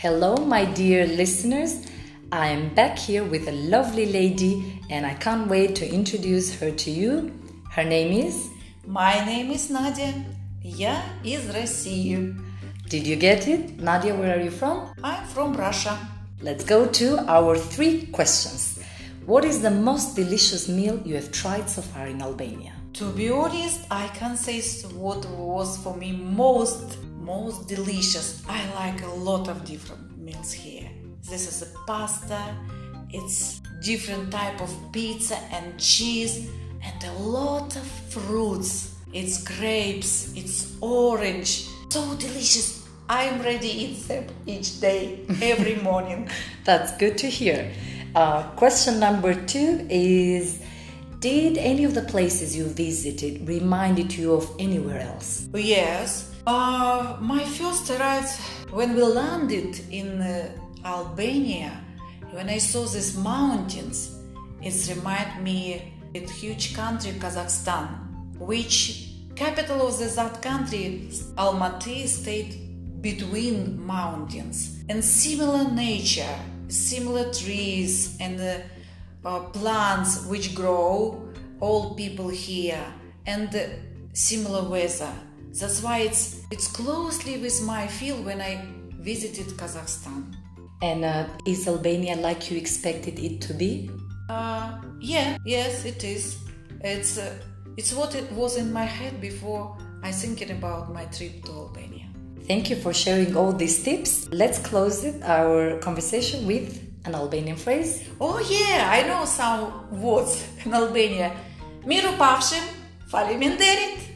Hello, my dear listeners. I'm back here with a lovely lady, and I can't wait to introduce her to you. Her name is. My name is Nadia. Я из России. Did you get it? Nadia, where are you from? I'm from Russia. Let's go to our three questions. What is the most delicious meal you have tried so far in Albania? To be honest, I can say what was for me most most delicious. I like a lot of different meals here. This is a pasta. It's different type of pizza and cheese and a lot of fruits. It's grapes, it's orange. So delicious. I'm ready to eat them each day, every morning. That's good to hear. Uh, question number two is Did any of the places you visited reminded you of anywhere else? Yes. Uh, my first arrived when we landed in uh, Albania. When I saw these mountains, it reminded me of huge country, Kazakhstan, which capital of the, that country, Almaty, stayed between mountains and similar nature similar trees and uh, uh, plants which grow all people here and uh, similar weather that's why it's it's closely with my field when i visited kazakhstan and uh, is albania like you expected it to be uh, yeah yes it is it's uh, it's what it was in my head before i thinking about my trip to albania Thank you for sharing all these tips. Let's close it, our conversation with an Albanian phrase. Oh yeah, I know some words in Albania. Miru pafshim, faleminderit.